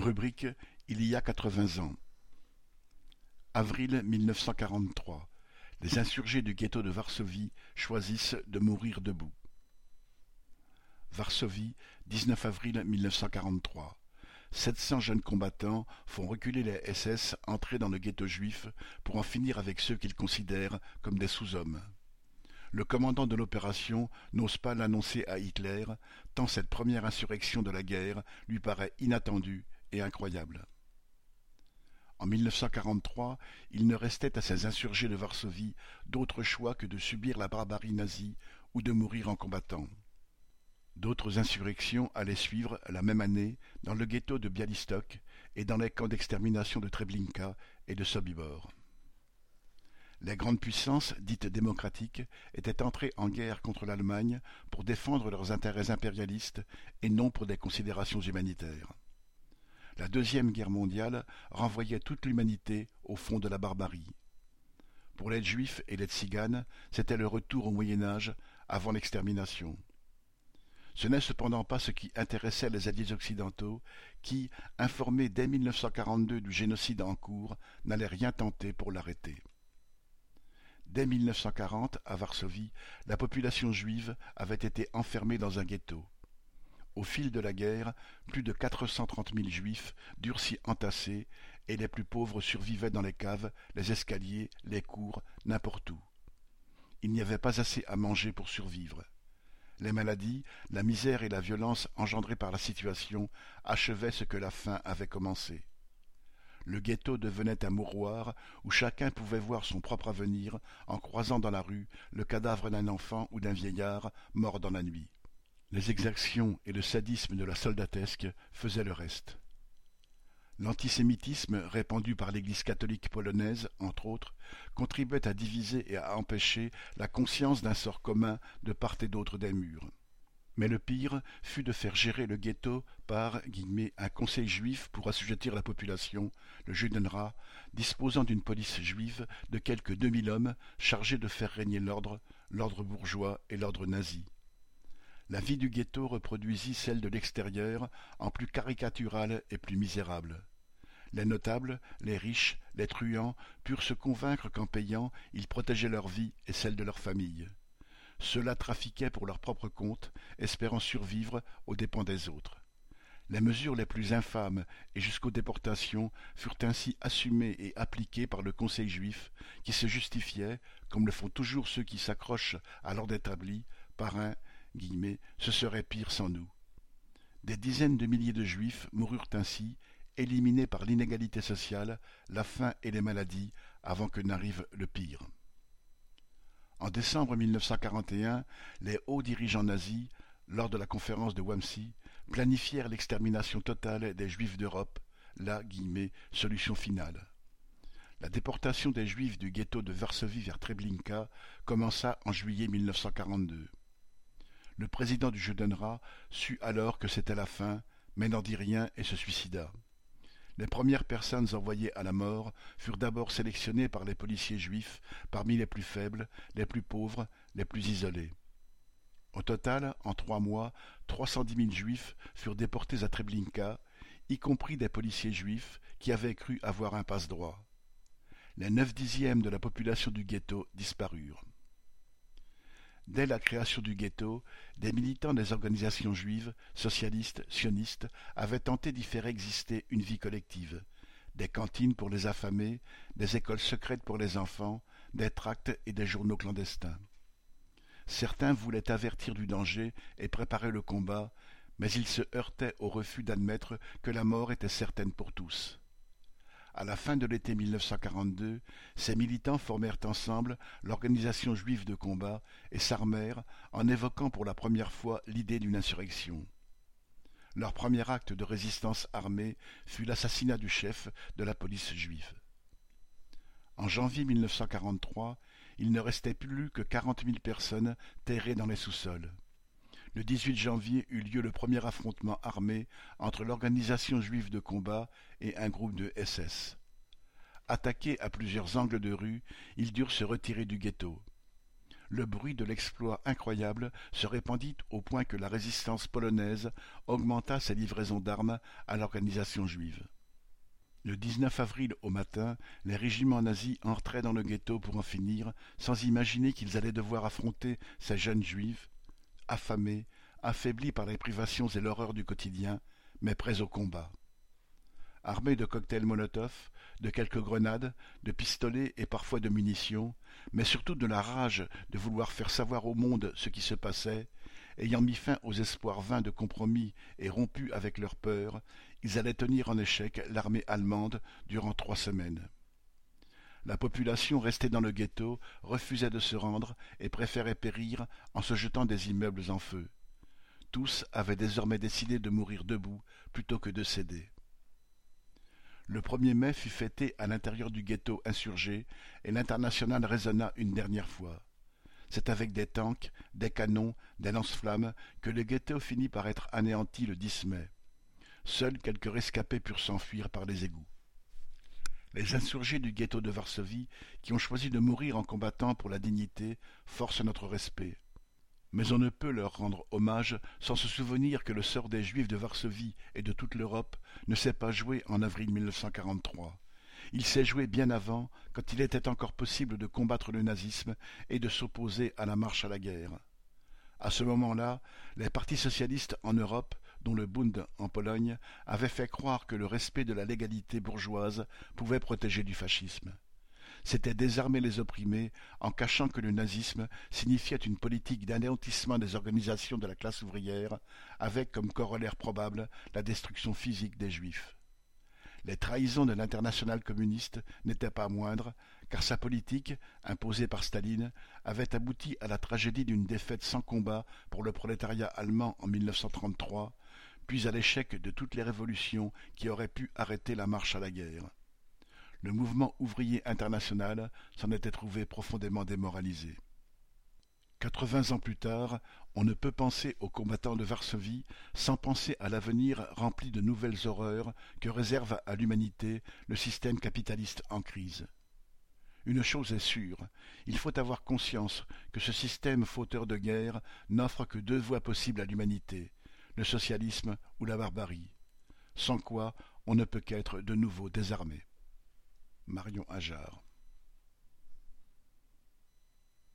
Rubrique Il y a quatre-vingts ans. Avril mille neuf cent quarante-trois. Les insurgés du ghetto de Varsovie choisissent de mourir debout. Varsovie, 19 avril 1943. 700 jeunes combattants font reculer les SS entrés dans le ghetto juif pour en finir avec ceux qu'ils considèrent comme des sous-hommes. Le commandant de l'opération n'ose pas l'annoncer à Hitler, tant cette première insurrection de la guerre lui paraît inattendue et incroyable. En 1943, il ne restait à ces insurgés de Varsovie d'autre choix que de subir la barbarie nazie ou de mourir en combattant. D'autres insurrections allaient suivre la même année dans le ghetto de Bialystok et dans les camps d'extermination de Treblinka et de Sobibor. Les grandes puissances dites démocratiques étaient entrées en guerre contre l'Allemagne pour défendre leurs intérêts impérialistes et non pour des considérations humanitaires. La Deuxième Guerre mondiale renvoyait toute l'humanité au fond de la barbarie. Pour les Juifs et les Tziganes, c'était le retour au Moyen Âge avant l'extermination. Ce n'est cependant pas ce qui intéressait les alliés occidentaux, qui, informés dès 1942 du génocide en cours, n'allaient rien tenter pour l'arrêter. Dès 1940, à Varsovie, la population juive avait été enfermée dans un ghetto. Au fil de la guerre, plus de quatre cent trente mille juifs durent s'y entasser, et les plus pauvres survivaient dans les caves, les escaliers, les cours, n'importe où. Il n'y avait pas assez à manger pour survivre. Les maladies, la misère et la violence engendrées par la situation achevaient ce que la faim avait commencé. Le ghetto devenait un mouroir où chacun pouvait voir son propre avenir en croisant dans la rue le cadavre d'un enfant ou d'un vieillard mort dans la nuit. Les exactions et le sadisme de la soldatesque faisaient le reste. L'antisémitisme répandu par l'Église catholique polonaise, entre autres, contribuait à diviser et à empêcher la conscience d'un sort commun de part et d'autre des murs. Mais le pire fut de faire gérer le ghetto par un conseil juif pour assujettir la population, le Judenrat, disposant d'une police juive de quelques deux mille hommes chargés de faire régner l'ordre, l'ordre bourgeois et l'ordre nazi. La vie du ghetto reproduisit celle de l'extérieur en plus caricaturale et plus misérable. Les notables, les riches, les truands purent se convaincre qu'en payant, ils protégeaient leur vie et celle de leur famille. Ceux-là trafiquaient pour leur propre compte, espérant survivre aux dépens des autres. Les mesures les plus infâmes et jusqu'aux déportations furent ainsi assumées et appliquées par le Conseil juif, qui se justifiait, comme le font toujours ceux qui s'accrochent à l'ordre établi, par un ce serait pire sans nous. Des dizaines de milliers de juifs moururent ainsi, éliminés par l'inégalité sociale, la faim et les maladies, avant que n'arrive le pire. En décembre 1941, les hauts dirigeants nazis, lors de la conférence de Wamsi, planifièrent l'extermination totale des juifs d'Europe, la solution finale. La déportation des juifs du ghetto de Varsovie vers Treblinka commença en juillet 1942. Le président du Judenrat sut alors que c'était la fin, mais n'en dit rien et se suicida. Les premières personnes envoyées à la mort furent d'abord sélectionnées par les policiers juifs parmi les plus faibles, les plus pauvres, les plus isolés. Au total, en trois mois, trois cent dix mille juifs furent déportés à Treblinka, y compris des policiers juifs qui avaient cru avoir un passe-droit. Les neuf dixièmes de la population du ghetto disparurent. Dès la création du ghetto, des militants des organisations juives, socialistes, sionistes, avaient tenté d'y faire exister une vie collective. Des cantines pour les affamés, des écoles secrètes pour les enfants, des tracts et des journaux clandestins. Certains voulaient avertir du danger et préparer le combat, mais ils se heurtaient au refus d'admettre que la mort était certaine pour tous. À la fin de l'été 1942, ces militants formèrent ensemble l'Organisation juive de combat et s'armèrent en évoquant pour la première fois l'idée d'une insurrection. Leur premier acte de résistance armée fut l'assassinat du chef de la police juive. En janvier 1943, il ne restait plus que quarante mille personnes terrées dans les sous-sols le 18 janvier eut lieu le premier affrontement armé entre l'organisation juive de combat et un groupe de SS. Attaqués à plusieurs angles de rue, ils durent se retirer du ghetto. le bruit de l'exploit incroyable se répandit au point que la résistance polonaise augmenta ses livraisons d'armes à l'organisation juive. Le 19 avril au matin, les régiments nazis entraient dans le ghetto pour en finir, sans imaginer qu'ils allaient devoir affronter ces jeunes juifs, affamés, affaiblis par les privations et l'horreur du quotidien, mais prêts au combat. Armés de cocktails Molotov, de quelques grenades, de pistolets et parfois de munitions, mais surtout de la rage de vouloir faire savoir au monde ce qui se passait, ayant mis fin aux espoirs vains de compromis et rompus avec leur peur, ils allaient tenir en échec l'armée allemande durant trois semaines. La population restée dans le ghetto refusait de se rendre et préférait périr en se jetant des immeubles en feu. Tous avaient désormais décidé de mourir debout plutôt que de céder. Le 1er mai fut fêté à l'intérieur du ghetto insurgé et l'international résonna une dernière fois. C'est avec des tanks, des canons, des lance-flammes que le ghetto finit par être anéanti le 10 mai. Seuls quelques rescapés purent s'enfuir par les égouts. Les insurgés du ghetto de Varsovie, qui ont choisi de mourir en combattant pour la dignité, forcent notre respect. Mais on ne peut leur rendre hommage sans se souvenir que le sort des Juifs de Varsovie et de toute l'Europe ne s'est pas joué en avril 1943. Il s'est joué bien avant, quand il était encore possible de combattre le nazisme et de s'opposer à la marche à la guerre. À ce moment-là, les partis socialistes en Europe, dont le Bund en Pologne, avaient fait croire que le respect de la légalité bourgeoise pouvait protéger du fascisme. C'était désarmer les opprimés en cachant que le nazisme signifiait une politique d'anéantissement des organisations de la classe ouvrière, avec comme corollaire probable la destruction physique des juifs. Les trahisons de l'internationale communiste n'étaient pas moindres, car sa politique, imposée par Staline, avait abouti à la tragédie d'une défaite sans combat pour le prolétariat allemand en 1933, puis à l'échec de toutes les révolutions qui auraient pu arrêter la marche à la guerre. Le mouvement ouvrier international s'en était trouvé profondément démoralisé. Quatre-vingts ans plus tard, on ne peut penser aux combattants de Varsovie sans penser à l'avenir rempli de nouvelles horreurs que réserve à l'humanité le système capitaliste en crise. Une chose est sûre, il faut avoir conscience que ce système fauteur de guerre n'offre que deux voies possibles à l'humanité, le socialisme ou la barbarie, sans quoi on ne peut qu'être de nouveau désarmé. Marion Ajar